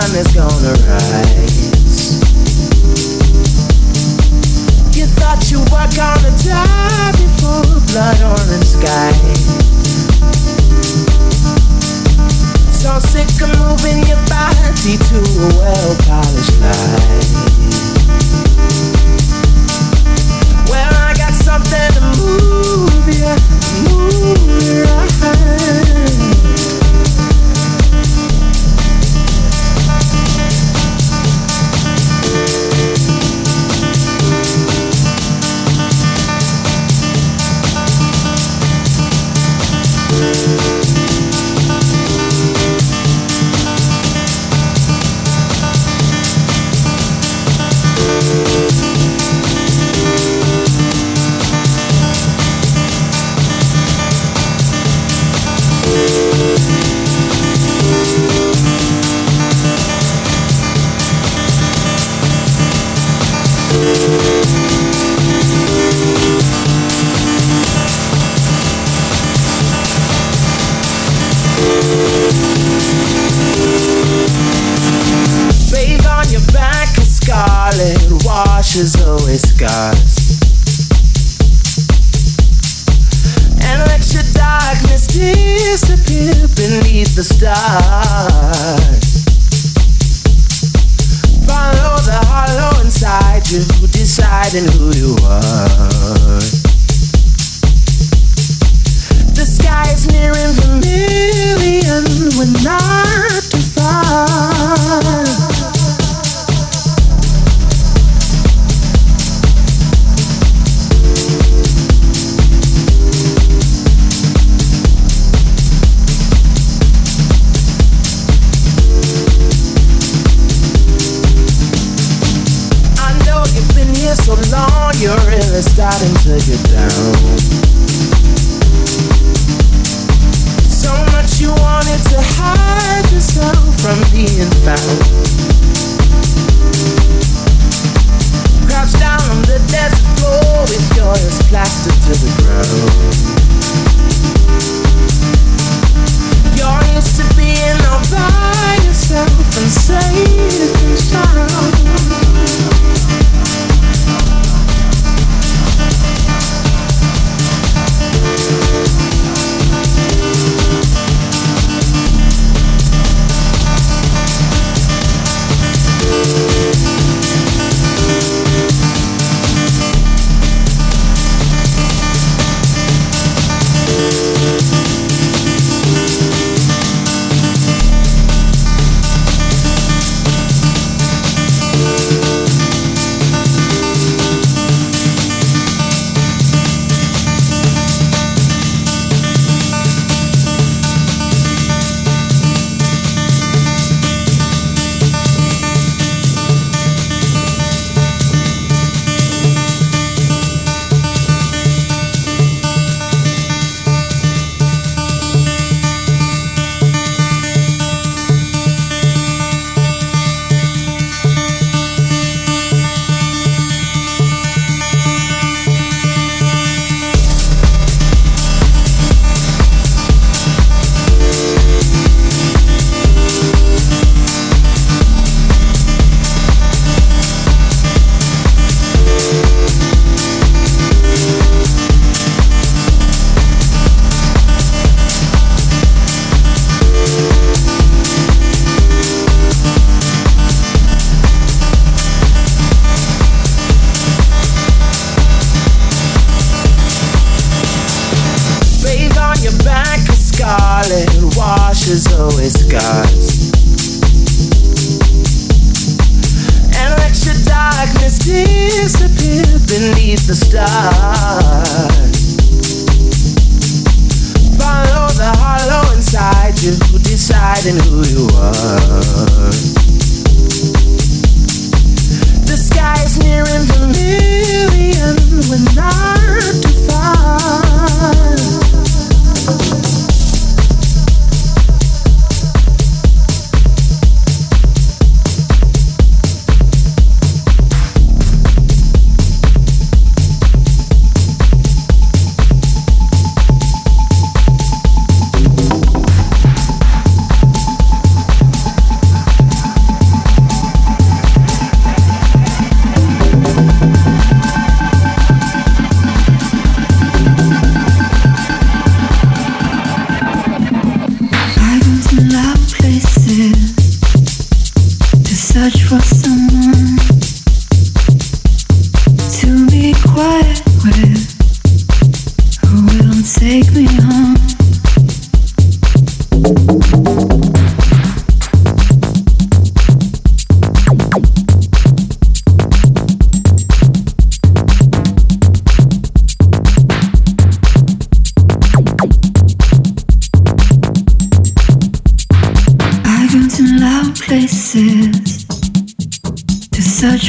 sun is gonna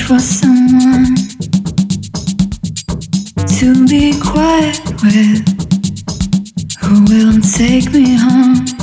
for someone to be quiet with who will take me home.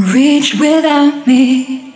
Reach without me.